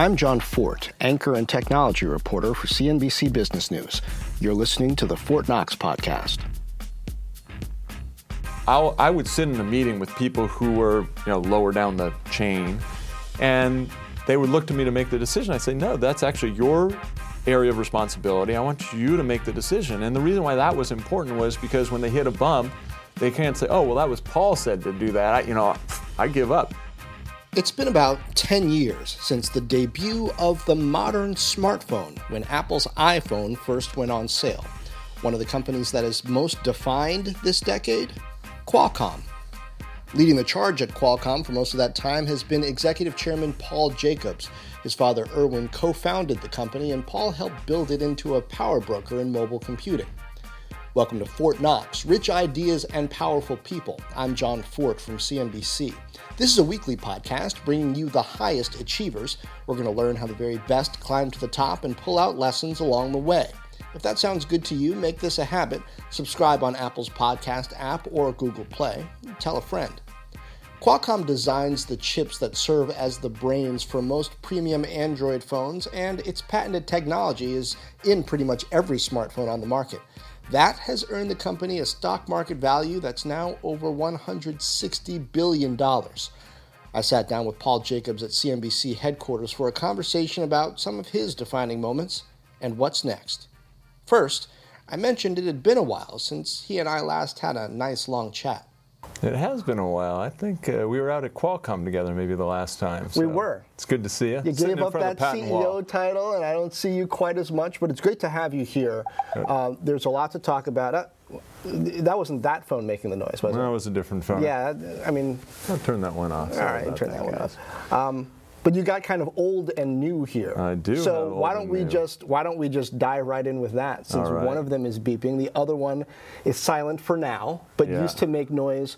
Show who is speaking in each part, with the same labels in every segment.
Speaker 1: I'm Jon Fortt, anchor and technology reporter for CNBC Business News. You're listening to the Fortt Knox podcast.
Speaker 2: I'll, I would sit in a meeting with people who were, you know, lower down the chain, and they would look to me to make the decision. I'd say, no, that's actually your area of responsibility. I want you to make the decision. And the reason why that was important was because when they hit a bump, they can't say, oh, well, that was Paul said to do that. I, you know, I give up.
Speaker 1: It's been about 10 years since the debut of the modern smartphone when Apple's iPhone first went on sale. One of the companies that has most defined this decade? Qualcomm. Leading the charge at Qualcomm for most of that time has been executive chairman Paul Jacobs. His father Irwin co founded the company, and Paul helped build it into a power broker in mobile computing. Welcome to Fortt Knox Rich Ideas and Powerful People. I'm Jon Fortt from CNBC. This is a weekly podcast bringing you the highest achievers. We're going to learn how the very best climb to the top and pull out lessons along the way. If that sounds good to you, make this a habit. Subscribe on Apple's podcast app or Google Play. Tell a friend. Qualcomm designs the chips that serve as the brains for most premium Android phones, and its patented technology is in pretty much every smartphone on the market. That has earned the company a stock market value that's now over $160 billion. I sat down with Paul Jacobs at CNBC headquarters for a conversation about some of his defining moments and what's next. First, I mentioned it had been a while since he and I last had a nice long chat.
Speaker 2: It has been a while. I think uh, we were out at Qualcomm together maybe the last time. So
Speaker 1: we were.
Speaker 2: It's good to see you.
Speaker 1: You gave up that CEO
Speaker 2: wall.
Speaker 1: title, and I don't see you quite as much, but it's great to have you here. Uh, there's a lot to talk about. Uh, that wasn't that phone making the noise, was
Speaker 2: no,
Speaker 1: it?
Speaker 2: That was a different phone.
Speaker 1: Yeah, I mean.
Speaker 2: I'll turn that one off.
Speaker 1: All right, turn that, that one off. Um, but you got kind of old and new here.
Speaker 2: I do.
Speaker 1: So why don't we
Speaker 2: new.
Speaker 1: just why don't we just dive right in with that? Since
Speaker 2: right.
Speaker 1: one of them is beeping, the other one is silent for now, but
Speaker 2: Yeah.
Speaker 1: used to make noise.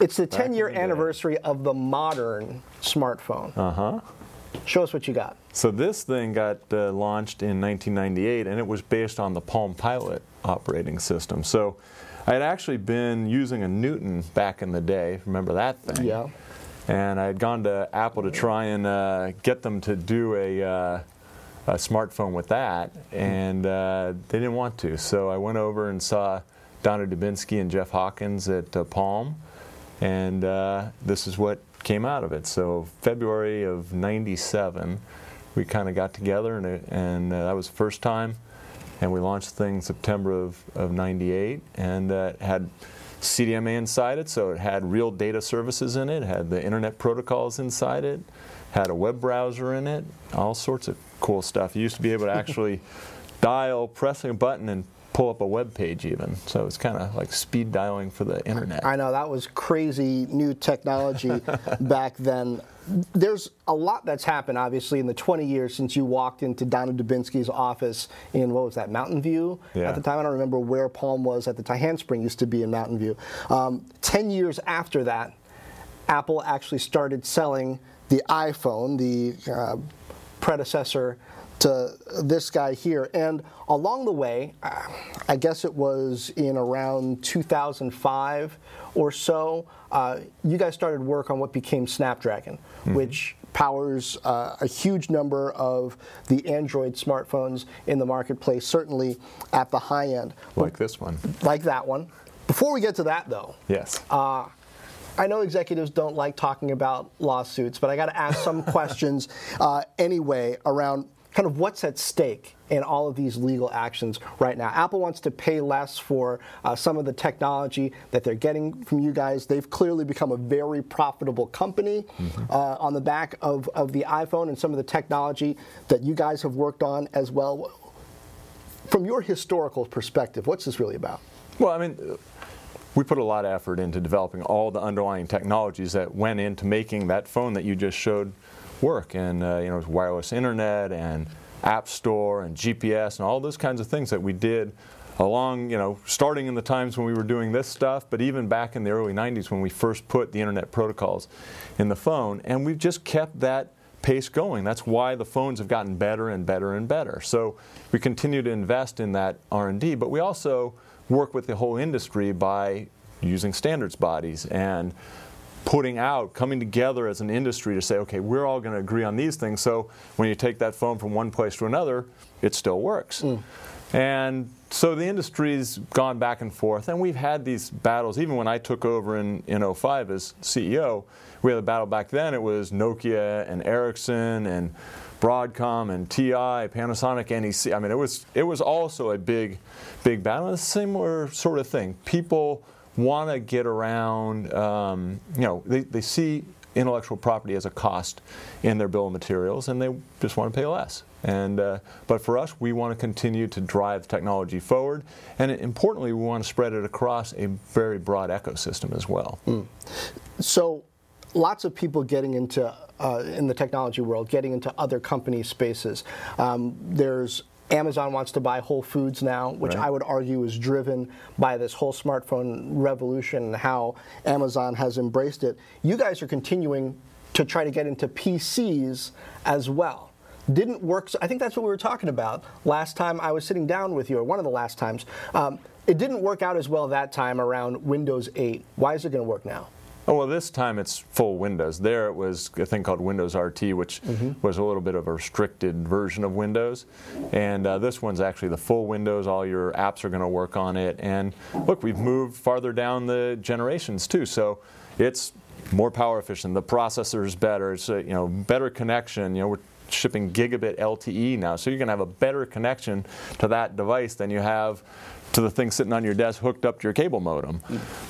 Speaker 1: It's the 10 year
Speaker 2: the
Speaker 1: anniversary of the modern smartphone.
Speaker 2: Uh huh.
Speaker 1: Show us what you got.
Speaker 2: So this thing got uh, launched in 1998, and it was based on the Palm Pilot operating system. So I had actually been using a Newton back in the day. Remember that thing?
Speaker 1: Yeah.
Speaker 2: And I had gone to Apple to try and uh, get them to do a, uh, a smartphone with that, and uh, they didn't want to. So I went over and saw Donna Dubinsky and Jeff Hawkins at uh, Palm, and uh, this is what came out of it. So February of '97, we kind of got together, and, uh, that was the first time. And we launched the thing September of, of 98, and uh, had CDMA inside it, so it had real data services in it, had the internet protocols inside it, had a web browser in it, all sorts of cool stuff. You used to be able to actually dial, pressing a button, and pull up a web page even. So it's kind of like speed dialing for the internet.
Speaker 1: I know that was crazy new technology back then. There's a lot that's happened, obviously, in the 20 years since you walked into Donna Dubinsky's office in what was that, Mountain View
Speaker 2: Yeah.
Speaker 1: at the time. I don't remember where Palm was at the time. Handspring used to be in Mountain View. Um, 10 years after that, Apple actually started selling the iPhone, the uh, predecessor to this guy here. And along the way, uh, I guess it was in around 2005 or so, uh, you guys started work on what became Snapdragon, which powers uh, a huge number of the Android smartphones in the marketplace, certainly at the high end,
Speaker 2: like this one.
Speaker 1: like that one. Before we get to that, though,
Speaker 2: Yes.
Speaker 1: uh, I know executives don't like talking about lawsuits, but I got to ask some questions uh, anyway around kind of what's at stake in all of these legal actions right now. Apple wants to pay less for uh, some of the technology that they're getting from you guys. They've clearly become a very profitable company uh, on the back of, of the iPhone and some of the technology that you guys have worked on as well. From your historical perspective, what's this really about?
Speaker 2: Well, I mean, we put a lot of effort into developing all the underlying technologies that went into making that phone that you just showed work, and uh, you know, wireless internet and app store and GPS and all those kinds of things that we did along, you know, starting in the times when we were doing this stuff, but even back in the early 90s when we first put the internet protocols in the phone, and we've just kept that pace going. That's why the phones have gotten better and better and better. So we continue to invest in that R&D, but we also work with the whole industry by using standards bodies and putting out, coming together as an industry to say, okay, we're all going to agree on these things. So when you take that phone from one place to another, it still works. Mm. And so the industry's gone back and forth, and we've had these battles. Even when I took over in, in 05 as CEO, we had a battle back then. It was Nokia and Ericsson and Broadcom and TI, Panasonic, NEC. I mean, it was it was also a big, big battle. It's a similar sort of thing. People want to get around. Um, you know, they, they see intellectual property as a cost in their bill of materials, and they just want to pay less. And, uh, but for us, we want to continue to drive technology forward, and importantly, we want to spread it across a very broad ecosystem as well. Mm.
Speaker 1: So, lots of people getting into uh, in the technology world, getting into other company spaces. Um, there's Amazon wants to buy Whole Foods now, which right. I would argue is driven by this whole smartphone revolution and how Amazon has embraced it. You guys are continuing to try to get into PCs as well didn't work. So I think that's what we were talking about last time I was sitting down with you, or one of the last times. Um, it didn't work out as well that time around Windows 8. Why is it going to work now?
Speaker 2: Oh, well, this time it's full Windows. There it was a thing called Windows RT, which mm-hmm. was a little bit of a restricted version of Windows. And uh, this one's actually the full Windows. All your apps are going to work on it. And look, we've moved farther down the generations too. So it's more power efficient. The processor is better. It's a you know better connection. You know we're shipping gigabit LTE now. So you're going to have a better connection to that device than you have to the thing sitting on your desk hooked up to your cable modem.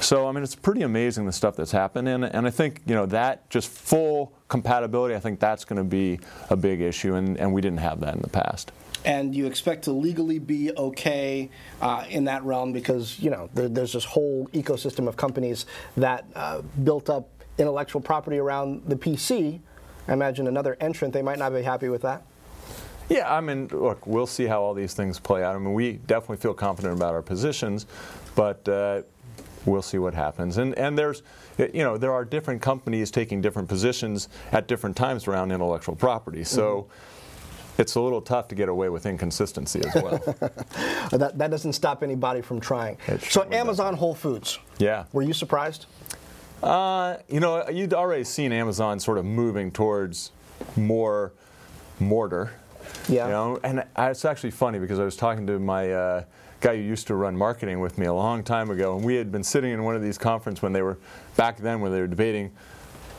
Speaker 2: So I mean, it's pretty amazing the stuff that's happened, and, and I think you know that just full compatibility. I think that's going to be a big issue, and, and we didn't have that in the past.
Speaker 1: And you expect to legally be okay uh, in that realm because you know there, there's this whole ecosystem of companies that uh, built up intellectual property around the PC I imagine another entrant, they might not be happy with that.
Speaker 2: Yeah, I mean, look, we'll see how all these things play out. I mean, we definitely feel confident about our positions, but uh, we'll see what happens. And and there's, you know, there are different companies taking different positions at different times around intellectual property. So. Mm-hmm. It's a little tough to get away with inconsistency as well.
Speaker 1: that, that doesn't stop anybody from trying. So, Amazon doesn't. Whole Foods.
Speaker 2: Yeah.
Speaker 1: Were you surprised?
Speaker 2: Uh, you know, you'd already seen Amazon sort of moving towards more mortar.
Speaker 1: Yeah.
Speaker 2: You know, and it's actually funny because I was talking to my uh, guy who used to run marketing with me a long time ago, and we had been sitting in one of these conferences when they were back then when they were debating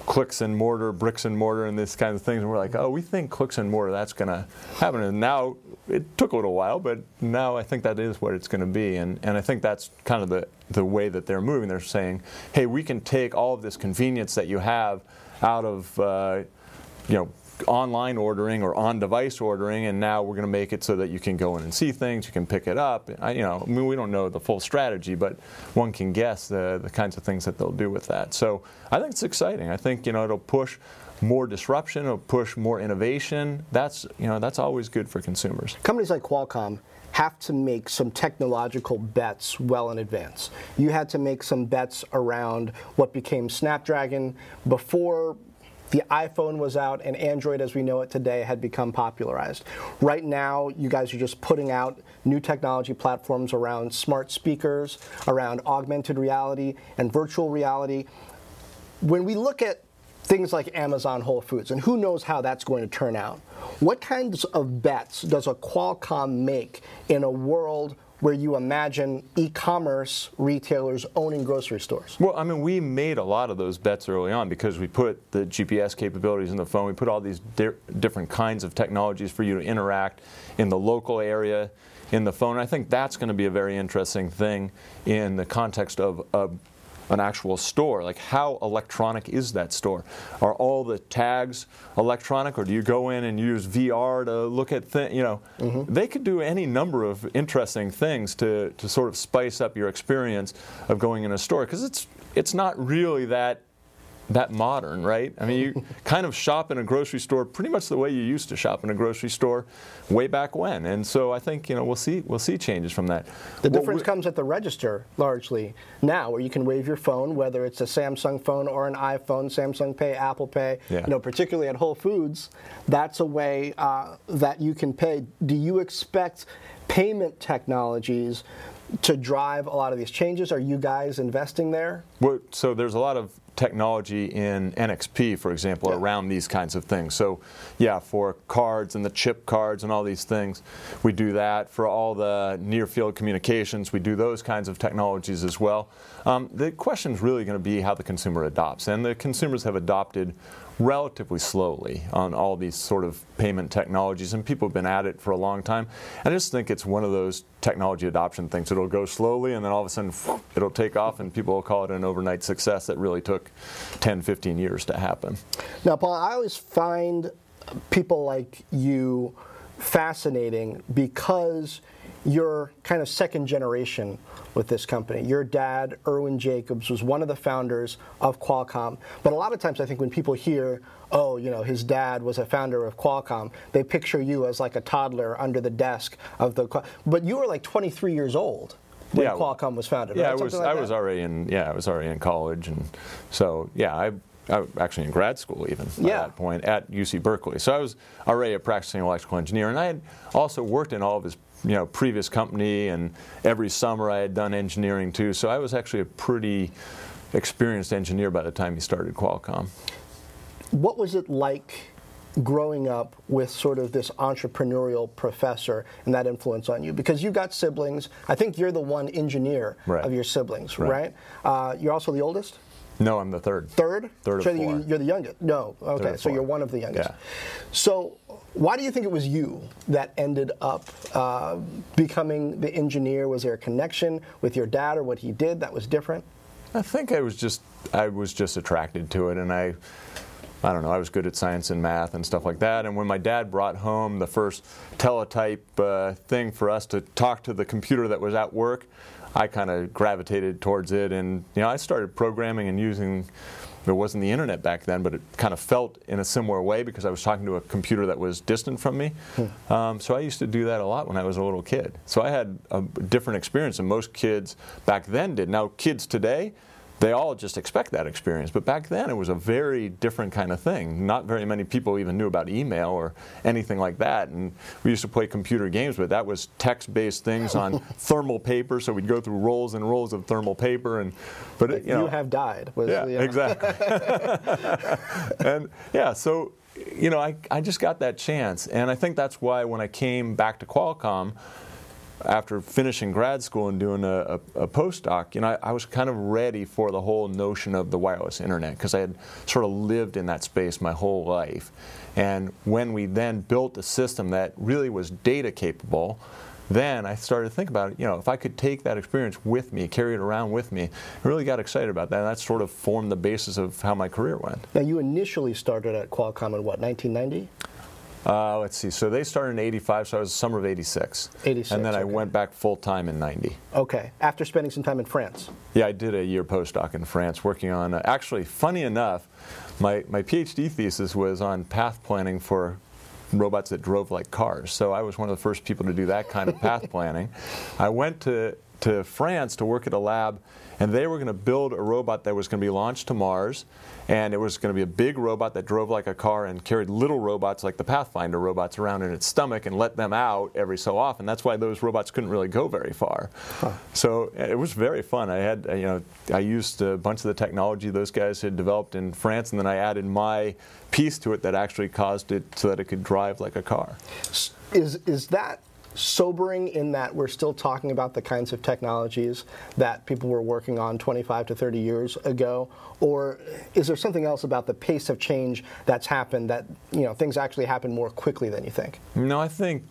Speaker 2: clicks and mortar, bricks and mortar, and this kind of things. And we're like, oh, we think clicks and mortar, that's going to happen. And now it took a little while, but now I think that is what it's going to be. And, and I think that's kind of the, the way that they're moving. They're saying, hey, we can take all of this convenience that you have out of, uh, you know, online ordering or on-device ordering, and now we're going to make it so that you can go in and see things, you can pick it up. I, you know, I mean, we don't know the full strategy, but one can guess the the kinds of things that they'll do with that. So I think it's exciting. I think you know it'll push more disruption, it'll push more innovation. That's you know that's always good for consumers.
Speaker 1: Companies like Qualcomm have to make some technological bets well in advance. You had to make some bets around what became Snapdragon before the iPhone was out and Android as we know it today had become popularized. Right now, you guys are just putting out new technology platforms around smart speakers, around augmented reality and virtual reality. When we look at things like Amazon Whole Foods, and who knows how that's going to turn out, what kinds of bets does a Qualcomm make in a world where you imagine e-commerce retailers owning grocery stores?
Speaker 2: Well, I mean, we made a lot of those bets early on because we put the GPS capabilities in the phone. We put all these di- different kinds of technologies for you to interact in the local area in the phone. I think that's going to be a very interesting thing in the context of a an actual store. Like, how electronic is that store? Are all the tags electronic, or do you go in and use VR to look at things? You know, mm-hmm. they could do any number of interesting things to, to sort of spice up your experience of going in a store because it's it's not really that that modern, right? I mean, you kind of shop in a grocery store pretty much the way you used to shop in a grocery store way back when. And so I think you know we'll see we'll see changes from that.
Speaker 1: The difference comes at the register largely now, where you can wave your phone, whether it's a Samsung phone or an iPhone, Samsung Pay, Apple Pay. Yeah. You know, particularly at Whole Foods, that's a way uh, that you can pay. Do you expect payment technologies to drive a lot of these changes? Are you guys investing there?
Speaker 2: Well, so there's a lot of technology in NXP, for example, yeah. around these kinds of things. So, yeah, for cards and the chip cards and all these things, we do that. For all the near field communications, we do those kinds of technologies as well. Um, the question is really going to be how the consumer adopts. And the consumers have adopted relatively slowly on all these sort of payment technologies, and people have been at it for a long time. I just think it's one of those technology adoption things. It'll go slowly, and then all of a sudden it'll take off, and people will call it an overnight success that really took 10, 15 years to happen.
Speaker 1: Now, Paul, I always find people like you fascinating because you're kind of second generation with this company. Your dad, Irwin Jacobs, was one of the founders of Qualcomm. But a lot of times, I think when people hear, oh, you know, his dad was a founder of Qualcomm, they picture you as like a toddler under the desk of the. But you were like 23 years old when yeah, Qualcomm was founded.
Speaker 2: Yeah,
Speaker 1: right?
Speaker 2: I was. Like I was already in. Yeah, I was already in college, and so yeah, I. I was actually in grad school even at yeah. that point at UC Berkeley. So I was already a practicing electrical engineer, and I had also worked in all of his you know previous company, and every summer I had done engineering too. So I was actually a pretty experienced engineer by the time he started Qualcomm.
Speaker 1: What was it like growing up with sort of this entrepreneurial professor and that influence on you? Because you got siblings. I think you're the one engineer right. of your siblings, right? right? Uh, you're also the oldest?
Speaker 2: No, I'm the third.
Speaker 1: Third?
Speaker 2: Third
Speaker 1: so
Speaker 2: of four.
Speaker 1: You're the youngest? No. Okay, so you're one of the youngest. Yeah. So why do you think it was you that ended up uh, becoming the engineer? Was there a connection with your dad or what he did that was different?
Speaker 2: I think I was just I was just attracted to it, and I I don't know I was good at science and math and stuff like that. And when my dad brought home the first teletype uh, thing for us to talk to the computer that was at work, I kind of gravitated towards it, and you know I started programming and using there wasn't the internet back then, but it kind of felt in a similar way because I was talking to a computer that was distant from me. Hmm. Um, so I used to do that a lot when I was a little kid. So I had a different experience than most kids back then did. Now, kids today, they all just expect that experience. But back then, it was a very different kind of thing. Not very many people even knew about email or anything like that. And we used to play computer games, but that was text-based things on thermal paper. So we'd go through rolls and rolls of thermal paper. And but it, you,
Speaker 1: you have died. Was,
Speaker 2: yeah,
Speaker 1: you know.
Speaker 2: exactly. and yeah, so you know, I I just got that chance, and I think that's why when I came back to Qualcomm after finishing grad school and doing a, a, a postdoc, you know, I, I, was kind of ready for the whole notion of the wireless internet because I had sort of lived in that space my whole life. And when we then built a system that really was data capable, then I started to think about it. You know, if I could take that experience with me, carry it around with me, I really got excited about that. And that sort of formed the basis of how my career went.
Speaker 1: Now, you initially started at Qualcomm in what, 1990?
Speaker 2: Uh, let's see. So they started in '85, so I was summer of '86.
Speaker 1: '86.
Speaker 2: And then
Speaker 1: okay.
Speaker 2: I went back full time in '90.
Speaker 1: Okay. After spending some time in France.
Speaker 2: Yeah, I did a year postdoc in France, working on. Uh, actually, funny enough, my my PhD thesis was on path planning for robots that drove like cars. So I was one of the first people to do that kind of path planning. I went to to France to work at a lab and they were going to build a robot that was going to be launched to Mars, and it was going to be a big robot that drove like a car and carried little robots like the Pathfinder robots around in its stomach and let them out every so often. That's why those robots couldn't really go very far. Huh. So eh, it was very fun. I had, you know, I used a bunch of the technology those guys had developed in France, and then I added my piece to it that actually caused it so that it could drive like a car.
Speaker 1: Is is that sobering in that we're still talking about the kinds of technologies that people were working on 25 to 30 years ago? Or is there something else about the pace of change that's happened that, you know, things actually happen more quickly than you think?
Speaker 2: No, I think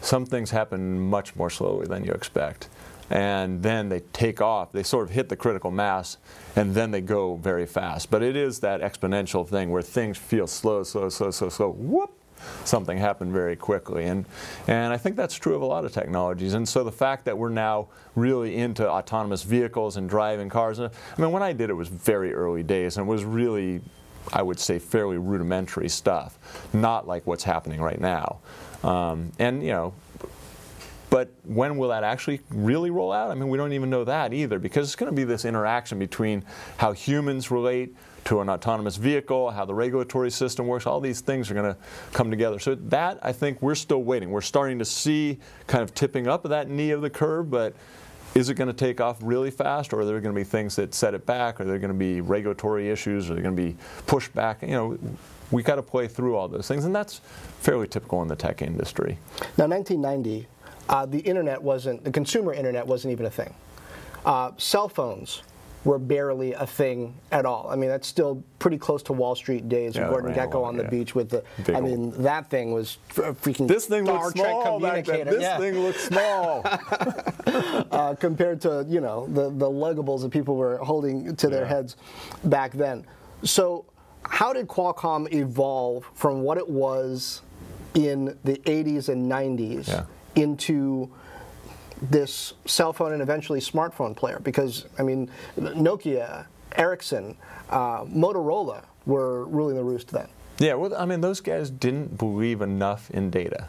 Speaker 2: some things happen much more slowly than you expect. And then they take off. They sort of hit the critical mass, and then they go very fast. But it is that exponential thing where things feel slow, slow, slow, slow, slow, whoop, something happen very quickly. And, and I think that's true of a lot of technologies. And so the fact that we're now really into autonomous vehicles and driving cars, I mean, when I did it was very early days and it was really I would say fairly rudimentary stuff, not like what's happening right now. Um, and you know, but when will that actually really roll out? I mean, we don't even know that either because it's going to be this interaction between how humans relate to an autonomous vehicle, how the regulatory system works, all these things are going to come together. So that I think we're still waiting. We're starting to see kind of tipping up of that knee of the curve, but is it going to take off really fast, or are there going to be things that set it back? Are there going to be regulatory issues? Are there going to be pushback? You know, we got to play through all those things, and that's fairly typical in the tech industry.
Speaker 1: Now, 1990, uh, the internet wasn't the consumer internet wasn't even a thing. Uh, cell phones were barely a thing at all. I mean, that's still pretty close to Wall Street days. Yeah, Gordon Gekko on the yeah. beach with the. Big I mean, old. that thing was freaking
Speaker 2: this thing Star
Speaker 1: Trek
Speaker 2: small
Speaker 1: communicator.
Speaker 2: This yeah. thing looks small
Speaker 1: uh, compared to you know the the luggables that people were holding to their heads back then. So, how did Qualcomm evolve from what it was in the 80s and 90s into this cell phone and eventually smartphone player because I mean Nokia, Ericsson, uh, Motorola were ruling the roost then.
Speaker 2: Yeah, well, I mean those guys didn't believe enough in data.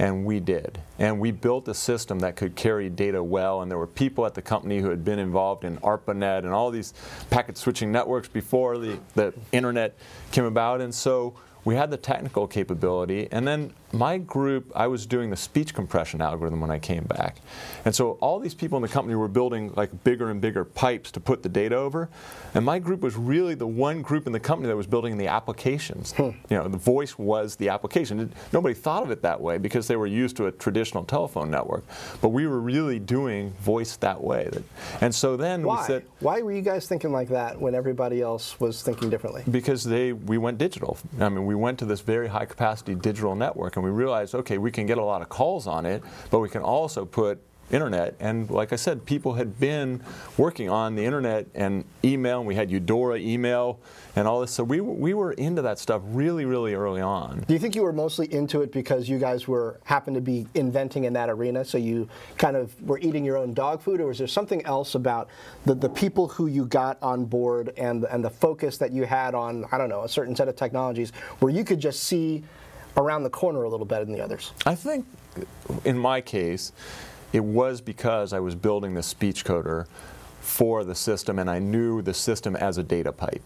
Speaker 2: And we did. And we built a system that could carry data well. And there were people at the company who had been involved in ARPANET and all these packet switching networks before the, the internet came about. And so we had the technical capability, and then my group, I was doing the speech compression algorithm when I came back. And so all these people in the company were building like bigger and bigger pipes to put the data over. And my group was really the one group in the company that was building the applications. Hmm. You know, the voice was the application. Nobody thought of it that way because they were used to a traditional telephone network. But we were really doing voice that way. And so then
Speaker 1: Why?
Speaker 2: we said
Speaker 1: Why were you guys thinking like that when everybody else was thinking differently?
Speaker 2: Because they we went digital. I mean, we went to this very high capacity digital network and we realized, okay, we can get a lot of calls on it, but we can also put internet. And like I said, people had been working on the internet and email, and we had Eudora email and all this. So we, we were into that stuff really, really early on.
Speaker 1: Do you think you were mostly into it because you guys were happened to be inventing in that arena? So you kind of were eating your own dog food, or was there something else about the, the people who you got on board and, and the focus that you had on, I don't know, a certain set of technologies where you could just see around the corner a little better than the others?
Speaker 2: I think in my case, it was because I was building the speech coder for the system and I knew the system as a data pipe.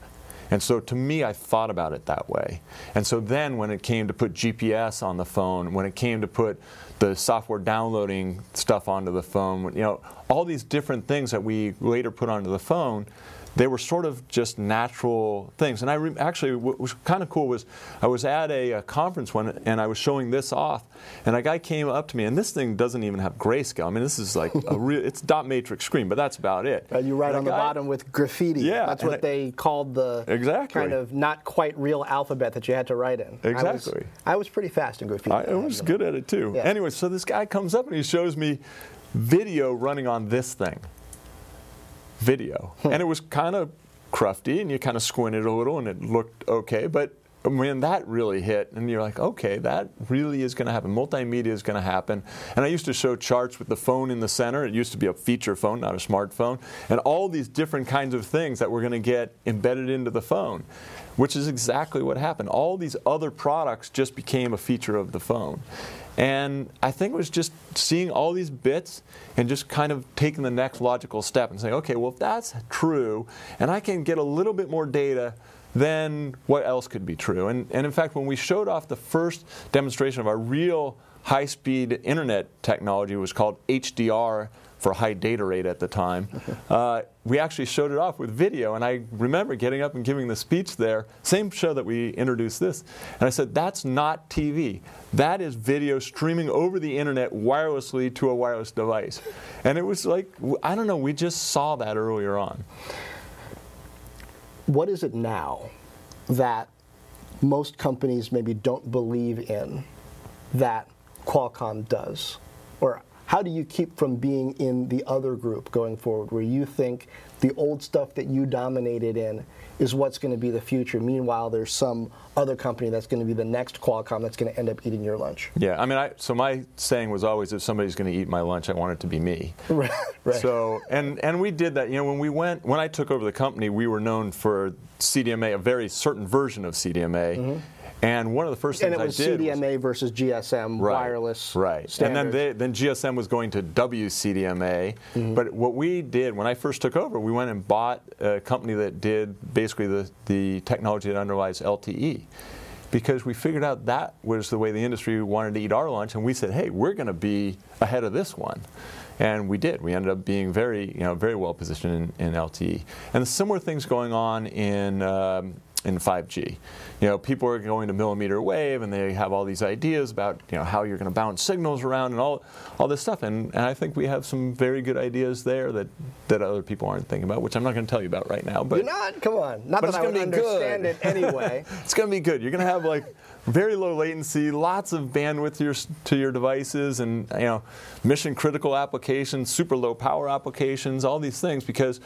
Speaker 2: And so to me, I thought about it that way. And so then when it came to put GPS on the phone, when it came to put the software downloading stuff onto the phone, you know, all these different things that we later put onto the phone, they were sort of just natural things. And I re- actually, what was kind of cool was I was at a, a, conference one and I was showing this off, and a guy came up to me, and this thing doesn't even have grayscale. I mean, this is like a real, it's dot matrix screen, but that's about it.
Speaker 1: Uh, you write on the bottom with graffiti.
Speaker 2: Yeah.
Speaker 1: That's what I, they called the
Speaker 2: exactly.
Speaker 1: kind of not quite real alphabet that you had to write in.
Speaker 2: Exactly.
Speaker 1: I was, I was pretty fast in graffiti. I,
Speaker 2: I was good at it too. Yeah. Anyway, so this guy comes up and he shows me video running on this thing video. Hmm. And it was kind of crufty, and you kind of squinted a little, and it looked okay. But when that really hit, and you're like, okay, that really is going to happen. Multimedia is going to happen. And I used to show charts with the phone in the center. It used to be a feature phone, not a smartphone. And all these different kinds of things that were going to get embedded into the phone, which is exactly what happened. All these other products just became a feature of the phone. And I think it was just seeing all these bits and just kind of taking the next logical step and saying, okay, well, if that's true, and I can get a little bit more data, then what else could be true? And, and in fact, when we showed off the first demonstration of our real high speed internet technology, was called HDR for high data rate at the time. Uh, we actually showed it off with video, and I remember getting up and giving the speech there, same show that we introduced this, and I said, That's not TV. That is video streaming over the internet wirelessly to a wireless device. And it was like, I don't know, we just saw that earlier on.
Speaker 1: What is it now that most companies maybe don't believe in that Qualcomm does? Or how do you keep from being in the other group going forward, where you think the old stuff that you dominated in is what's going to be the future. Meanwhile, there's some other company that's going to be the next Qualcomm that's going to end up eating your lunch.
Speaker 2: Yeah, I mean, I, so my saying was always, if somebody's going to eat my lunch, I want it to be me.
Speaker 1: right. right.
Speaker 2: So, and and we did that. You know, when we went, when I took over the company, we were known for CDMA, a very certain version of CDMA. Mm-hmm. And one of the first things
Speaker 1: and it was
Speaker 2: I did
Speaker 1: CDMA was, versus GSM
Speaker 2: right,
Speaker 1: wireless.
Speaker 2: Right.
Speaker 1: Standard.
Speaker 2: And then they, then GSM was going to WCDMA. Mm-hmm. But what we did when I first took over, we went and bought a company that did basically the, the technology that underlies LTE. Because we figured out that was the way the industry wanted to eat our lunch, and we said, "Hey, we're going to be ahead of this one." and we did. We ended up being very, you know, very well positioned in, in LTE. And similar things going on in um, in 5G. You know, people are going to millimeter wave, and they have all these ideas about you know how you're going to bounce signals around and all all this stuff. And, and I think we have some very good ideas there that, that other people aren't thinking about, which I'm not going to tell you about right now. But
Speaker 1: you're not. Come on, not that I would understand good. it anyway.
Speaker 2: it's going to be good. You're going to have like very low latency, lots of bandwidth to your, to your devices, and you know, mission critical applications, super low power applications, all these things because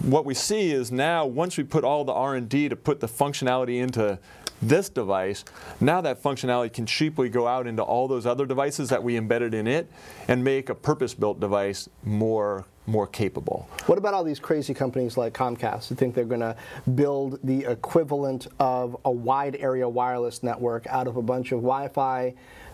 Speaker 2: what we see is now once we put all the R&D to put the functionality into this device, now that functionality can cheaply go out into all those other devices that we embedded in it and make a purpose-built device more more capable.
Speaker 1: What about all these crazy companies like Comcast who think they're going to build the equivalent of a wide area wireless network out of a bunch of Wi-Fi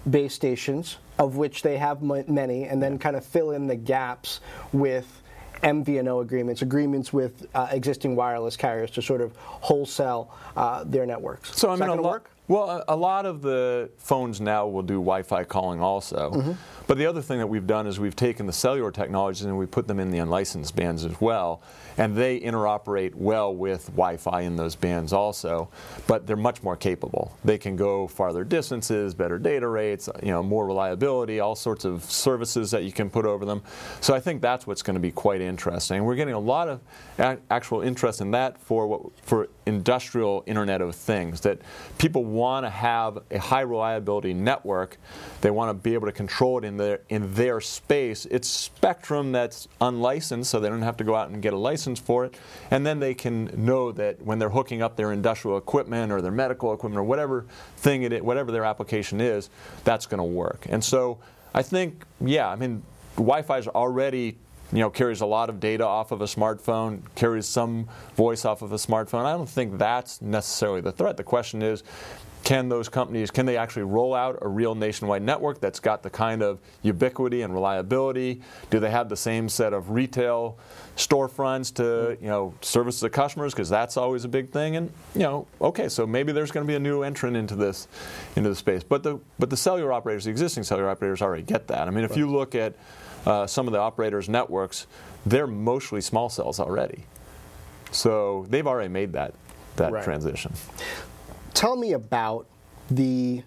Speaker 1: base stations, of which they have many, and then kind of fill in the gaps with MVNO agreements, agreements with uh, existing wireless carriers to sort of wholesale uh, their networks.
Speaker 2: So I mean,
Speaker 1: a
Speaker 2: lo- well, a lot of the phones now will do Wi-Fi calling also. Mm-hmm. But the other thing that we've done is we've taken the cellular technologies and we put them in the unlicensed bands as well, and they interoperate well with Wi-Fi in those bands also. But they're much more capable. They can go farther distances, better data rates, you know, more reliability, all sorts of services that you can put over them. So I think that's what's going to be quite interesting. We're getting a lot of a- actual interest in that for what for industrial Internet of Things that people want to have a high reliability network. They want to be able to control it in their in their space. It's spectrum that's unlicensed, so they don't have to go out and get a license for it. And then they can know that when they're hooking up their industrial equipment or their medical equipment or whatever thing whatever their application is, that's going to work. And so I think, yeah, I mean, Wi-Fi is already you know, carries a lot of data off of a smartphone, carries some voice off of a smartphone. I don't think that's necessarily the threat. The question is, can those companies can they actually roll out a real nationwide network that's got the kind of ubiquity and reliability? Do they have the same set of retail storefronts to you know service the customers? Because that's always a big thing. And you know okay so maybe there's going to be a new entrant into this into the space. But the but the cellular operators the existing cellular operators already get that. I mean if you look at uh, some of the operators networks they're mostly small cells already so they've already made that that right. transition
Speaker 1: tell me about the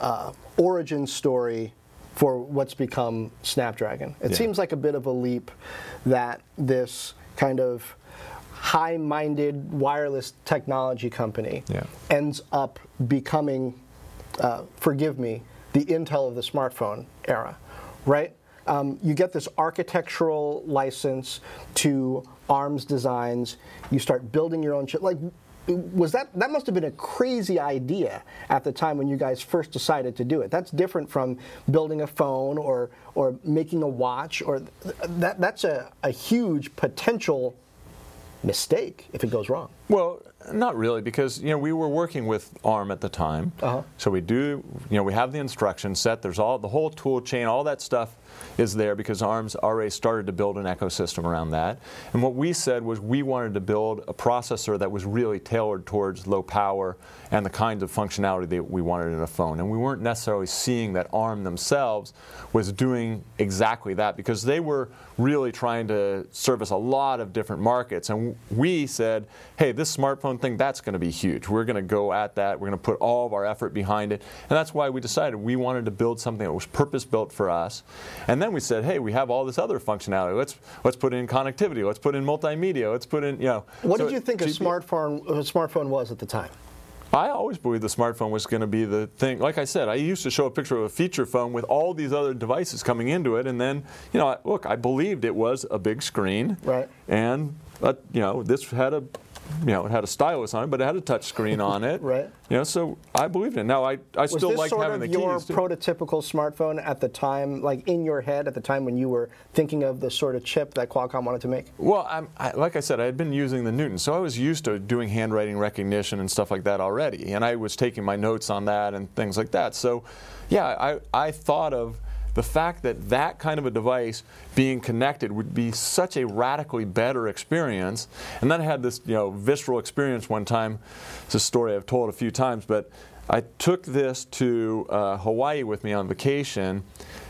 Speaker 1: uh, origin story for what's become Snapdragon. It yeah. seems like a bit of a leap that this kind of high minded wireless technology company yeah. ends up becoming, uh, forgive me, the Intel of the smartphone era, right? Um, you get this architectural license to ARM's designs. You start building your own chip. Like, was that that must have been a crazy idea at the time when you guys first decided to do it. That's different from building a phone or or making a watch or that that's a, a huge potential mistake if it goes wrong.
Speaker 2: Well, not really, because you know we were working with ARM at the time, uh-huh. so we do you know we have the instruction set. There's all the whole tool chain, all that stuff is there because ARM's already started to build an ecosystem around that. And what we said was we wanted to build a processor that was really tailored towards low power and the kinds of functionality that we wanted in a phone. And we weren't necessarily seeing that ARM themselves was doing exactly that because they were really trying to service a lot of different markets. And we said, hey, this smartphone thing, that's going to be huge. We're going to go at that. We're going to put all of our effort behind it. And that's why we decided we wanted to build something that was purpose built for us. And then we said, hey, we have all this other functionality. Let's let's put in connectivity. Let's put in multimedia. Let's put in, you know.
Speaker 1: What so did you think a smartphone a smartphone was at the time?
Speaker 2: I always believed the smartphone was going to be the thing. Like I said, I used to show a picture of a feature phone with all these other devices coming into it, and then, you know, look, I believed it was a big screen,
Speaker 1: right?
Speaker 2: And uh, you know, this had a you know, it had a stylus on it, but it had a touch screen on it.
Speaker 1: right.
Speaker 2: You know, so I believed in it. Now I, I still like having the keys.
Speaker 1: Was this sort of your prototypical smartphone at the time, like in your head at the time when you were thinking of the sort of chip that Qualcomm wanted to make?
Speaker 2: Well, I, like I said, I had been using the Newton, so I was used to doing handwriting recognition and stuff like that already, and I was taking my notes on that and things like that. So, yeah, I, I thought of the fact that that kind of a device being connected would be such a radically better experience. And then I had this, you know, visceral experience one time. It's a story I've told a few times, but I took this to uh, Hawaii with me on vacation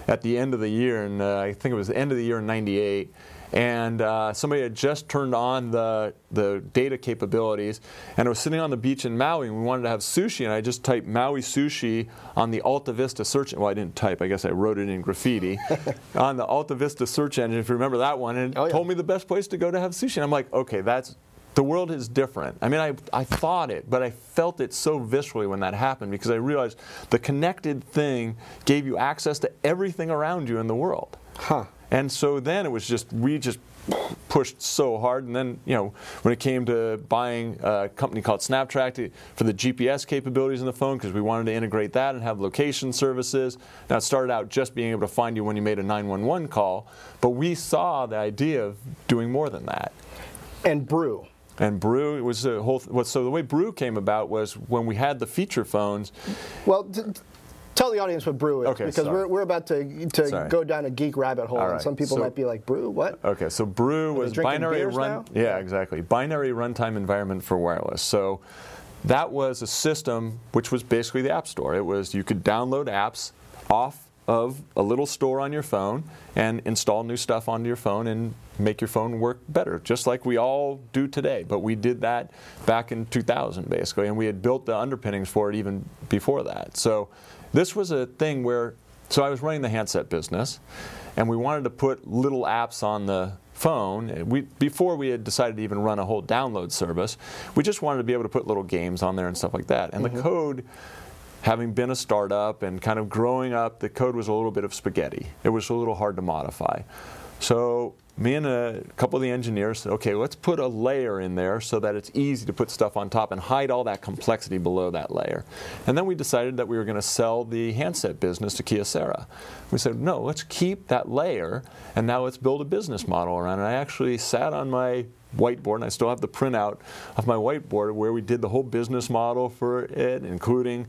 Speaker 2: at the end of the year, and uh, I think it was the end of the year in '98 and uh, somebody had just turned on the, the data capabilities and I was sitting on the beach in Maui and we wanted to have sushi and I just typed Maui sushi on the AltaVista search engine well I didn't type I guess I wrote it in graffiti on the AltaVista search engine if you remember that one and it oh, yeah. told me the best place to go to have sushi and I'm like okay that's the world is different. I mean, I, I thought it, but I felt it so viscerally when that happened because I realized the connected thing gave you access to everything around you in the world.
Speaker 1: Huh.
Speaker 2: And so then it was just, we just pushed so hard. And then, you know, when it came to buying a company called Snaptrack for the GPS capabilities in the phone, because we wanted to integrate that and have location services. Now, it started out just being able to find you when you made a 911 call, but we saw the idea of doing more than that.
Speaker 1: And Brew.
Speaker 2: And Brew was a whole. So the way Brew came about was when we had the feature phones.
Speaker 1: Well, Tell the audience what brew is,
Speaker 2: okay,
Speaker 1: because we're, we're about to, to go down a geek rabbit hole, right. and some people so, might be like, "Brew, what?"
Speaker 2: Okay, so brew was binary run.
Speaker 1: Now?
Speaker 2: Yeah, exactly. Binary runtime environment for wireless. So that was a system which was basically the App Store. It was you could download apps off of a little store on your phone and install new stuff onto your phone and make your phone work better, just like we all do today. But we did that back in 2000, basically, and we had built the underpinnings for it even before that. So this was a thing where, so I was running the handset business, and we wanted to put little apps on the phone. We, before we had decided to even run a whole download service, we just wanted to be able to put little games on there and stuff like that. And mm-hmm. the code, having been a startup and kind of growing up, the code was a little bit of spaghetti. It was a little hard to modify. So me and a couple of the engineers said, okay, let's put a layer in there so that it's easy to put stuff on top and hide all that complexity below that layer. And then we decided that we were going to sell the handset business to Kyocera. We said, no, let's keep that layer and now let's build a business model around it. I actually sat on my whiteboard, and I still have the printout of my whiteboard where we did the whole business model for it, including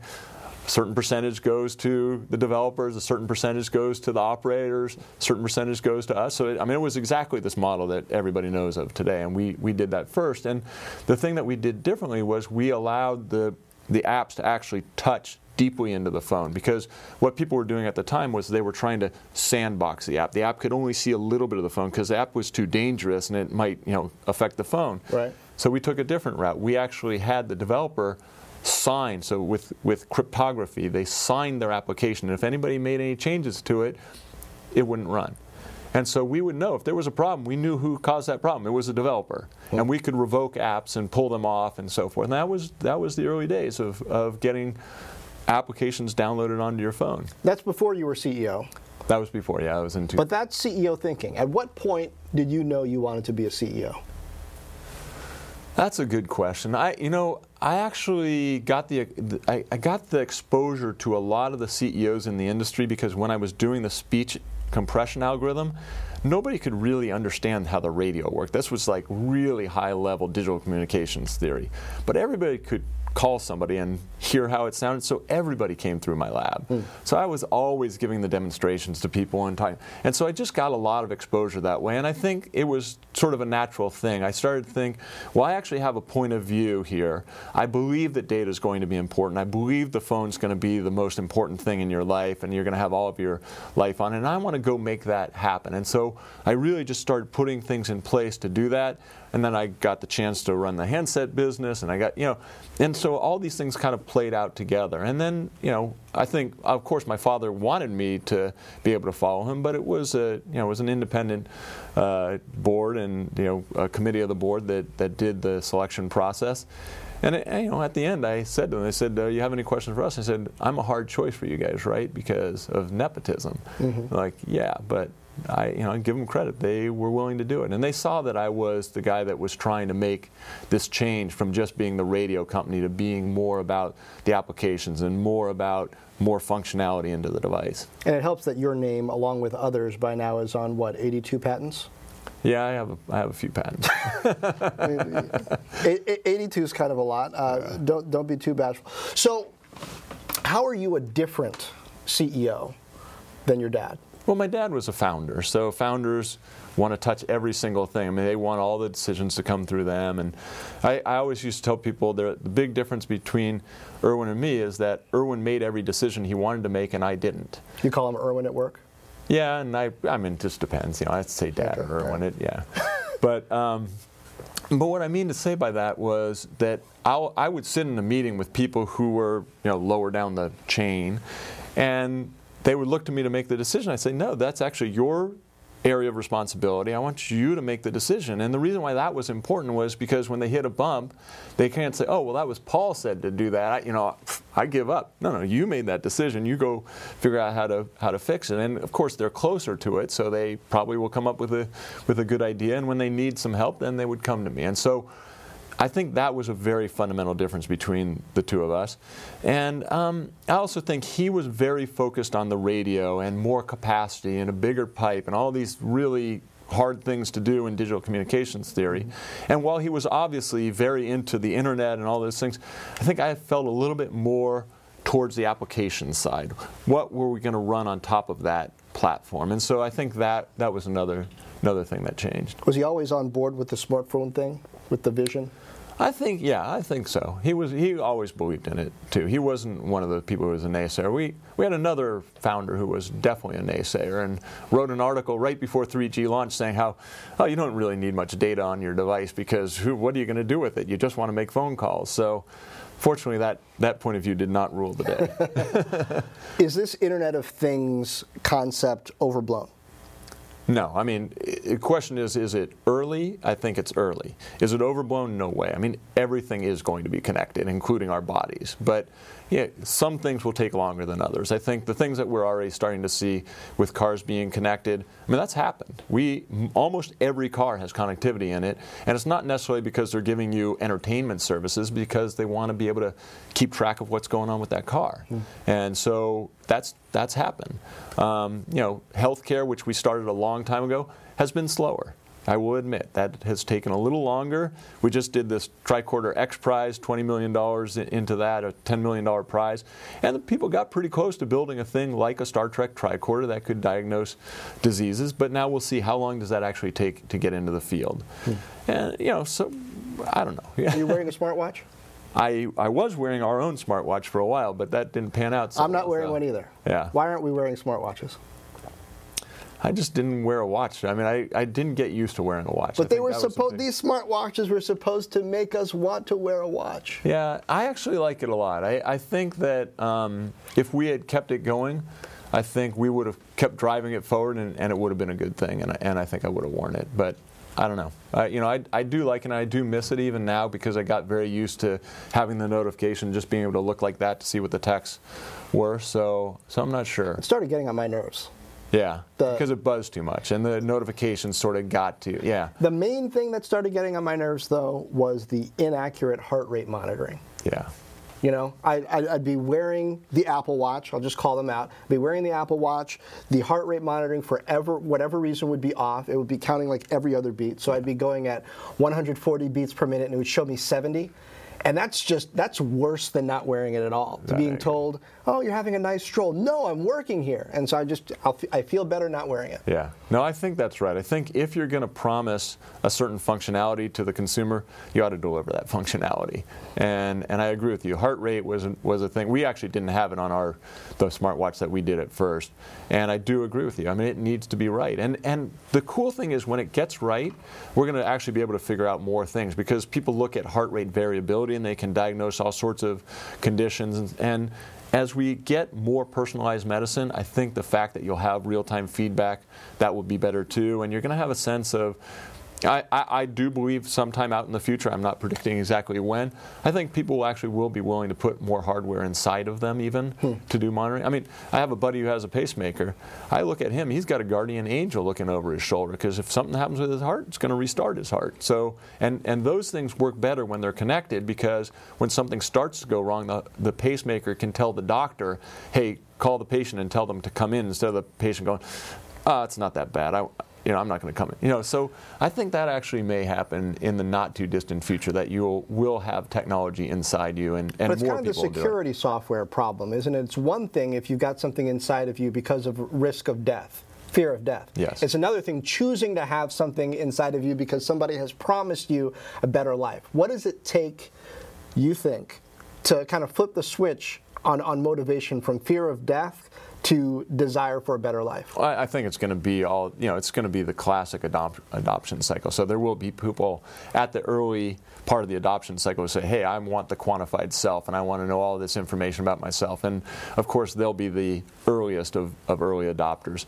Speaker 2: certain percentage goes to the developers, a certain percentage goes to the operators, a certain percentage goes to us. So, it, I mean, it was exactly this model that everybody knows of today, and we, we did that first. And the thing that we did differently was we allowed the, the apps to actually touch deeply into the phone because what people were doing at the time was they were trying to sandbox the app. The app could only see a little bit of the phone because the app was too dangerous and it might you know affect the phone.
Speaker 1: Right.
Speaker 2: So we took a different route. We actually had the developer sign, so with, with cryptography, they signed their application. And if anybody made any changes to it, it wouldn't run. And so we would know if there was a problem, we knew who caused that problem. It was a developer. And we could revoke apps and pull them off and so forth. And that was, that was the early days of, of getting applications downloaded onto your phone.
Speaker 1: That's before you were CEO.
Speaker 2: That was before, yeah. I was in two.
Speaker 1: But that's CEO thinking. At what point did you know you wanted to be a CEO?
Speaker 2: That's a good question. I, you know, I actually got the I, I, got the exposure to a lot of the CEOs in the industry because when I was doing the speech compression algorithm, nobody could really understand how the radio worked. This was like really high level digital communications theory, but everybody could call somebody and hear how it sounded. So everybody came through my lab. Mm. So I was always giving the demonstrations to people and time. And so I just got a lot of exposure that way. And I think it was sort of a natural thing. I started to think, well, I actually have a point of view here. I believe that data is going to be important. I believe the phone's going to be the most important thing in your life and you're going to have all of your life on it. And I want to go make that happen. And so I really just started putting things in place to do that and then I got the chance to run the handset business, and I got you know, and so all these things kind of played out together. And then you know, I think of course my father wanted me to be able to follow him, but it was a you know it was an independent uh, board and you know a committee of the board that that did the selection process. And, and, you know, at the end, I said to them, I said, uh, "You have any questions for us?" I said, "I'm a hard choice for you guys, right? Because of nepotism." Mm-hmm. Like, yeah, but I, you know, give them credit. They were willing to do it, and they saw that I was the guy that was trying to make this change from just being the radio company to being more about the applications and more about more functionality into the device.
Speaker 1: And it helps that your name, along with others, by now is on what 82 patents.
Speaker 2: Yeah, I have a, I have a few patents.
Speaker 1: 82 is kind of a lot. Uh, don't don't be too bashful. So, how are you a different CEO than your dad?
Speaker 2: Well, my dad was a founder, so founders want to touch every single thing. I mean, they want all the decisions to come through them. And I, I always used to tell people the big difference between Irwin and me is that Irwin made every decision he wanted to make, and I didn't.
Speaker 1: You call him Irwin at work?
Speaker 2: Yeah, and I, I mean, it just depends. You know, I'd say dad okay, or Irwin. It, yeah, but. Um, but what I mean to say by that was that I'll, I would sit in a meeting with people who were, you know, lower down the chain, and they would look to me to make the decision. I'd say, no, that's actually your area of responsibility. I want you to make the decision. And the reason why that was important was because when they hit a bump, they can't say, "Oh, well, that was Paul said to do that." I, you know, I give up. No, no, you made that decision. You go figure out how to how to fix it. And of course, they're closer to it, so they probably will come up with a with a good idea. And when they need some help, then they would come to me. And so I think that was a very fundamental difference between the two of us. And um, I also think he was very focused on the radio and more capacity and a bigger pipe and all these really hard things to do in digital communications theory. Mm-hmm. And while he was obviously very into the internet and all those things, I think I felt a little bit more towards the application side. What were we going to run on top of that platform? And so I think that that was another another thing that changed.
Speaker 1: Was he always on board with the smartphone thing, with the vision?
Speaker 2: I think, yeah, I think so. He was. He always believed in it too. He wasn't one of the people who was a naysayer. We we had another founder who was definitely a naysayer and wrote an article right before 3G launch saying how, oh, you don't really need much data on your device because who, what are you going to do with it? You just want to make phone calls. So. Fortunately, that, that point of view did not rule the day.
Speaker 1: Is this Internet of Things concept overblown?
Speaker 2: No, I mean, the question is, is it early? I think it's early. Is it overblown? No way. I mean, everything is going to be connected, including our bodies. But yeah, some things will take longer than others. I think the things that we're already starting to see with cars being connected, I mean, that's happened. We almost every car has connectivity in it, and it's not necessarily because they're giving you entertainment services, because they want to be able to keep track of what's going on with that car. Mm. And so that's that's happened. Um, you know, healthcare, which we started a long time ago, has been slower. I will admit that has taken a little longer. We just did this tricorder X prize, $20 million into that, a $10 million prize. And the people got pretty close to building a thing like a Star Trek tricorder that could diagnose diseases. But now we'll see how long does that actually take to get into the field. Hmm. And, you know, so I don't know.
Speaker 1: Are you wearing a smartwatch?
Speaker 2: I, I was wearing our own smartwatch for a while, but that didn't pan out. So
Speaker 1: I'm not wearing
Speaker 2: so.
Speaker 1: one either.
Speaker 2: Yeah.
Speaker 1: Why aren't we wearing smartwatches?
Speaker 2: I just didn't wear a watch. I mean, I, I didn't get used to wearing a watch.
Speaker 1: But I they were supposed these smartwatches were supposed to make us want to wear a watch.
Speaker 2: Yeah, I actually like it a lot. I, I think that um, if we had kept it going, I think we would have kept driving it forward, and, and it would have been a good thing. And, and I think I would have worn it. But I don't know. Uh, you know, I, I do like it and I do miss it even now because I got very used to having the notification, just being able to look like that to see what the texts were. So, so I'm not sure.
Speaker 1: It started getting on my nerves.
Speaker 2: Yeah, the, because it buzzed too much, and the notifications sort of got to yeah.
Speaker 1: The main thing that started getting on my nerves, though, was the inaccurate heart rate monitoring.
Speaker 2: Yeah.
Speaker 1: You know, I, would be wearing the Apple Watch. I'll just call them out. I'd be wearing the Apple Watch. The heart rate monitoring, for ever, whatever reason, would be off. It would be counting like every other beat. So I'd be going at 140 beats per minute, and it would show me 70. And that's just that's worse than not wearing it at all. To being told, "Oh, you're having a nice stroll." No, I'm working here, and so I just I'll, i feel better not wearing it.
Speaker 2: Yeah, no, I think that's right. I think if you're going to promise a certain functionality to the consumer, you ought to deliver that functionality. And and I agree with you. Heart rate was was a thing. We actually didn't have it on our the smartwatch that we did at first, and I do agree with you. I mean, it needs to be right. And and the cool thing is when it gets right, we're going to actually be able to figure out more things because people look at heart rate variability and they can diagnose all sorts of conditions. And, and as we get more personalized medicine, I think the fact that you'll have real time feedback, that will be better too. And you're going to have a sense of, I, I, I, do believe sometime out in the future, I'm not predicting exactly when, I think people actually will be willing to put more hardware inside of them even hmm. to do monitoring. I mean, I have a buddy who has a pacemaker. I look at him, he's got a guardian angel looking over his shoulder because if something happens with his heart, it's going to restart his heart. So, and, and those things work better when they're connected because when something starts to go wrong, the, the pacemaker can tell the doctor, hey, call the patient and tell them to come in instead of the patient going, oh, it's not that bad. I, you know, I'm not going to come in. You know, so I think that actually may happen in the not too distant future that you will have technology inside you and, and
Speaker 1: but it's
Speaker 2: more
Speaker 1: kind of the security software problem, isn't it? It's one thing if you've got something inside of you because of risk of death. Fear of death.
Speaker 2: Yes.
Speaker 1: It's another thing choosing to have something inside of you because somebody has promised you a better life. What does it take, you think, to kind of flip the switch on, on motivation from fear of death to desire for a better life?
Speaker 2: I, think it's going to be all, you know, it's going to be the classic adopt, adoption cycle. So there will be people at the early part of the adoption cycle who say, hey, I want the quantified self and I want to know all this information about myself. And of course, they'll be the earliest of, of early adopters.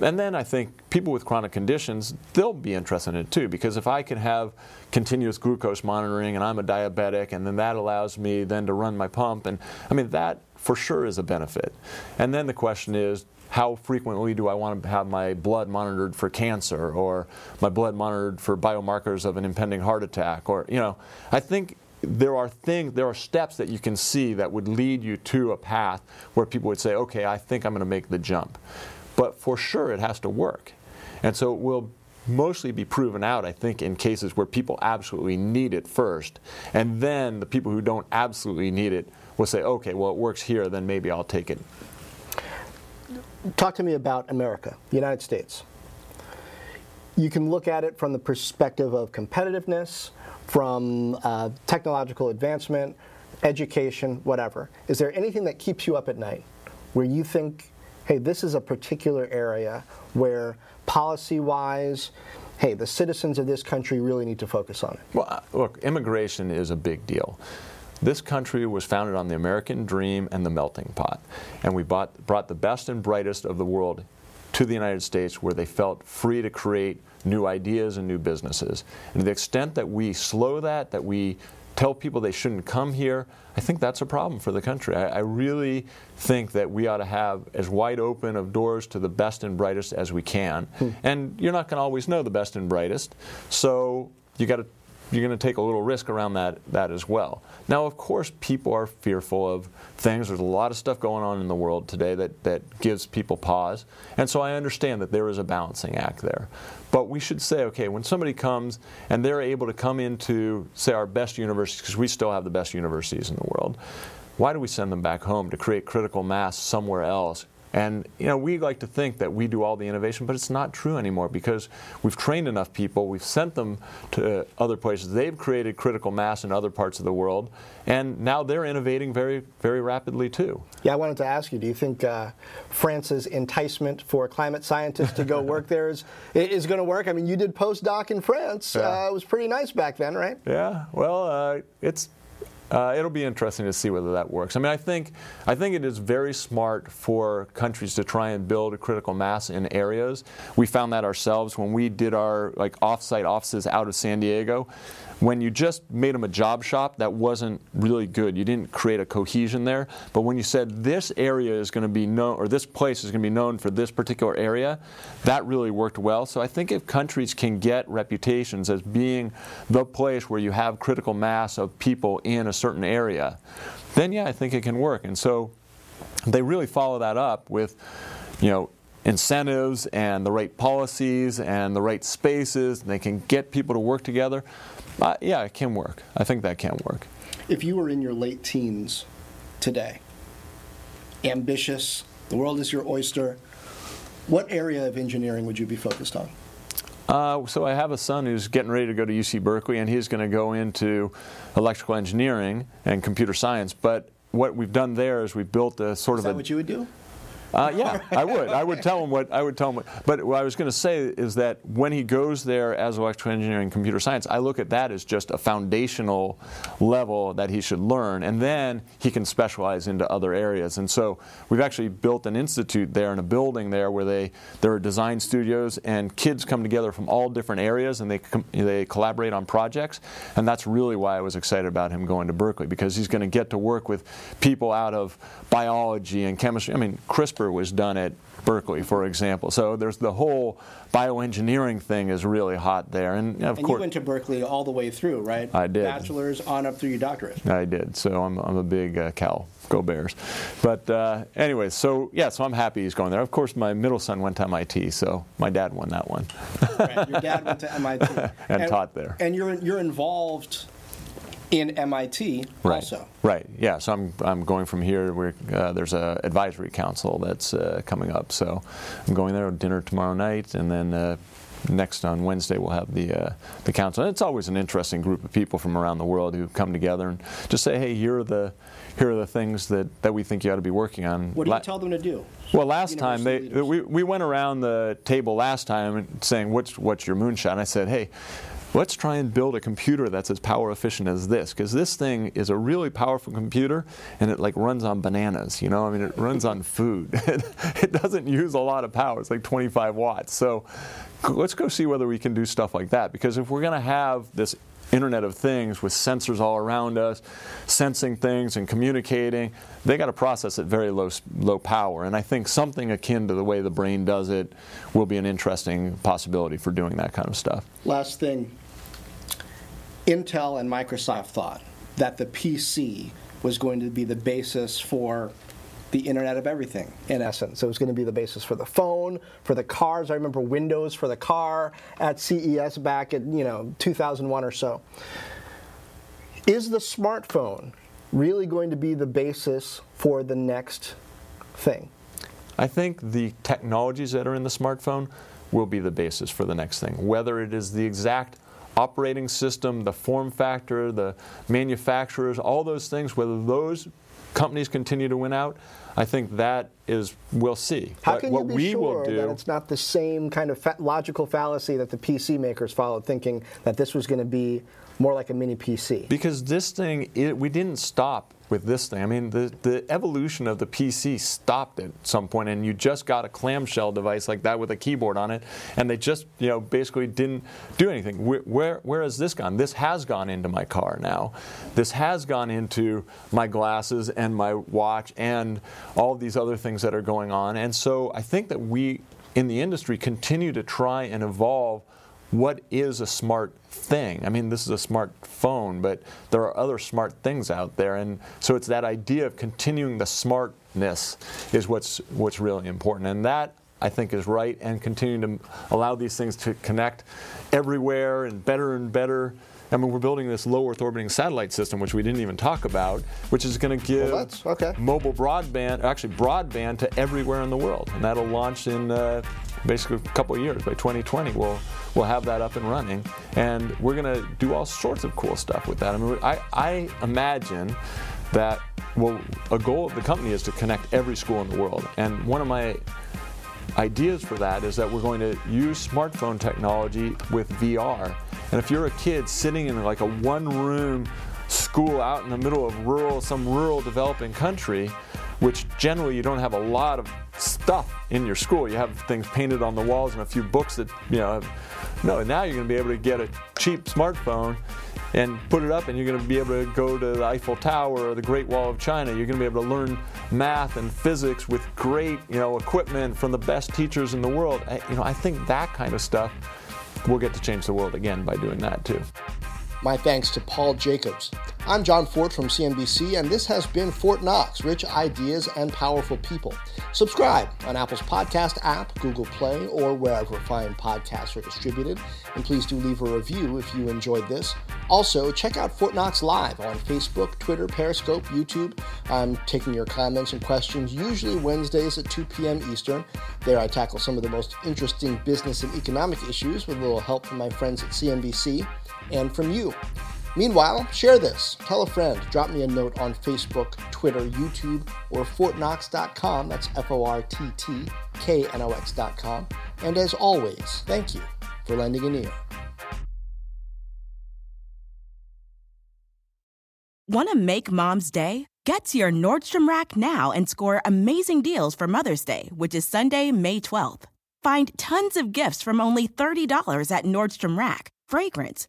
Speaker 2: And then I think people with chronic conditions, they'll be interested in it too, because if I can have continuous glucose monitoring and I'm a diabetic, and then that allows me then to run my pump, and I mean, that for sure is a benefit. And then the question is, how frequently do I want to have my blood monitored for cancer or my blood monitored for biomarkers of an impending heart attack or you know I think there are things there are steps that you can see that would lead you to a path where people would say okay I think I'm going to make the jump but for sure it has to work and so it will mostly be proven out, I think, in cases where people absolutely need it first. And then the people who don't absolutely need it will say, okay, well, it works here, then maybe I'll take it.
Speaker 1: Talk to me about America, the United States. You can look at it from the perspective of competitiveness, from uh, technological advancement, education, whatever. Is there anything that keeps you up at night where you think, hey, this is a particular area where policy wise, hey, the citizens of this country really need to focus on it?
Speaker 2: Well, uh, look, immigration is a big deal. This country was founded on the American dream and the melting pot. And we bought, brought the best and brightest of the world to the United States where they felt free to create new ideas and new businesses. And to the extent that we slow that, that we tell people they shouldn't come here, I think that's a problem for the country. I, I, really think that we ought to have as wide open of doors to the best and brightest as we can. Hmm. And you're not going to always know the best and brightest, so you got to you're going to take a little risk around that, that as well. Now, of course, people are fearful of things. There's a lot of stuff going on in the world today that, that gives people pause. And so I understand that there is a balancing act there. But we should say, okay, when somebody comes and they're able to come into, say, our best universities, because we still have the best universities in the world, why do we send them back home to create critical mass somewhere else and you know, we like to think that we do all the innovation, but it's not true anymore because we've trained enough people, we've sent them to other places, they've created critical mass in other parts of the world, and now they're innovating very, very rapidly too.
Speaker 1: Yeah, I wanted to ask you: Do you think uh, France's enticement for climate scientists to go work there is is going to work? I mean, you did postdoc in France; yeah. uh, it was pretty nice back then, right?
Speaker 2: Yeah. Well, uh, it's uh, it'll be interesting to see whether that works. I mean, I think I think it is very smart for countries to try and build a critical mass in areas. We found that ourselves when we did our like offsite offices out of San Diego when you just made them a job shop, that wasn't really good. You didn't create a cohesion there. But when you said this area is going to be known, or this place is going to be known for this particular area, that really worked well. So I think if countries can get reputations as being the place where you have critical mass of people in a certain area, then yeah, I think it can work. And so they really follow that up with, you know, incentives and the right policies and the right spaces, and they can get people to work together. Uh, yeah, it can work. I think that can work.
Speaker 1: If you were in your late teens today, ambitious, the world is your oyster, what area of engineering would you be focused on?
Speaker 2: Uh, so I have a son who's getting ready to go to UC Berkeley, and he's going to go into electrical engineering and computer science. But what we've done there is we've built a sort
Speaker 1: is
Speaker 2: of.
Speaker 1: Is that what you would do?
Speaker 2: Uh, yeah, I would. I would tell him what I would tell him. What, but what I was going to say is that when he goes there as electrical engineering, computer science, I look at that as just a foundational level that he should learn, and then he can specialize into other areas. And so we've actually built an institute there in a building there where they there are design studios and kids come together from all different areas and they they collaborate on projects. And that's really why I was excited about him going to Berkeley because he's going to get to work with people out of biology and chemistry. I mean, CRISPR was done at Berkeley, for example. So there's the whole bioengineering thing is really hot there, and of
Speaker 1: and
Speaker 2: course
Speaker 1: you went to Berkeley all the way through, right?
Speaker 2: I did.
Speaker 1: Bachelor's on up through your doctorate.
Speaker 2: I did. So I'm, I'm a big uh, Cal. Go Bears. But uh, anyway, so yeah, so I'm happy he's going there. Of course, my middle son went to MIT, so my dad won that one.
Speaker 1: right. Your dad went to MIT
Speaker 2: and, and taught there.
Speaker 1: And you're you're involved in MIT
Speaker 2: right.
Speaker 1: also.
Speaker 2: Right. Yeah. So I'm I'm going from here. Uh, there's a advisory council that's uh, coming up. So I'm going there dinner tomorrow night, and then. Uh, next on Wednesday we'll have the uh, the council. And it's always an interesting group of people from around the world who come together and just say, "Hey, here are the here are the things that, that we think you ought to be working on."
Speaker 1: What do you La- tell them to do?
Speaker 2: Well, last time they we, we went around the table last time saying, "What's what's your moonshot?" And I said, "Hey." Let's try and build a computer that's as power efficient as this because this thing is a really powerful computer and it like runs on bananas you know i mean it runs on food it doesn't use a lot of power it's like 25 watts so let's go see whether we can do stuff like that because if we're going to have this Internet of Things with sensors all around us, sensing things and communicating. They got to process at very low low power, and I think something akin to the way the brain does it will be an interesting possibility for doing that kind of stuff.
Speaker 1: Last thing, Intel and Microsoft thought that the PC was going to be the basis for the Internet of Everything, in essence. So it was going to be the basis for the phone, for the cars. I remember Windows for the car at CES back in you know 2001 or so. Is the smartphone really going to be the basis for the next thing?
Speaker 2: I think the technologies that are in the smartphone will be the basis for the next thing. Whether it is the exact operating system, the form factor, the manufacturers, all those things, whether those companies continue to win out, I think that is we'll see.
Speaker 1: How can what you be sure do, that it's not the same kind of fa- logical fallacy that the PC makers followed, thinking that this was going to be more like a mini PC?
Speaker 2: Because this thing, it, we didn't stop with this thing. I mean, the, the evolution of the PC stopped at some point, and you just got a clamshell device like that with a keyboard on it, and they just, you know, basically didn't do anything. Where, where, where has this gone? This has gone into my car now. This has gone into my glasses and my watch and all these other things that are going on. And so I think that we in the industry continue to try and evolve what is a smart thing. I mean, this is a smartphone, but there are other smart things out there, and so it's that idea of continuing the smartness is what's what's really important, and that I think is right, and continuing to allow these things to connect everywhere and better and better. I mean, we're building this low Earth orbiting satellite system, which we didn't even talk about, which is going to give
Speaker 1: well, okay.
Speaker 2: mobile broadband, actually broadband, to everywhere in the world, and that'll launch in uh, basically a couple years. By 2020, we'll we'll have that up and running, and we're going to do all sorts of cool stuff with that. I mean, I, I imagine that well, a goal of the company is to connect every school in the world, and one of my ideas for that is that we're going to use smartphone technology with VR. And if you're a kid sitting in like a one-room school out in the middle of rural, some rural developing country, which generally you don't have a lot of stuff in your school. You have things painted on the walls and a few books that, you know, no, now you're going to be able to get a cheap smartphone and put it up and you're going to be able to go to the Eiffel Tower or the Great Wall of China. You're going to be able to learn math and physics with great, you know, equipment from the best teachers in the world. I, you know, I think that kind of stuff will get to change the world again by doing that too.
Speaker 1: My thanks to Paul Jacobs. I'm Jon Fortt from CNBC, and this has been Fortt Knox Rich Ideas and Powerful People. Subscribe on Apple's podcast app, Google Play, or wherever fine podcasts are distributed. And please do leave a review if you enjoyed this. Also, check out Fortt Knox Live on Facebook, Twitter, Periscope, YouTube. I'm taking your comments and questions usually Wednesdays at 2 p.m. Eastern. There I tackle some of the most interesting business and economic issues with a little help from my friends at CNBC and from you. Meanwhile, share this, tell a friend, drop me a note on Facebook, Twitter, YouTube, or forttknox.com. That's F O R T T K N O X.com. And as always, thank you for lending an ear.
Speaker 3: Want to make mom's day? Get to your Nordstrom Rack now and score amazing deals for Mother's Day, which is Sunday, May 12th. Find tons of gifts from only $30 at Nordstrom Rack fragrance,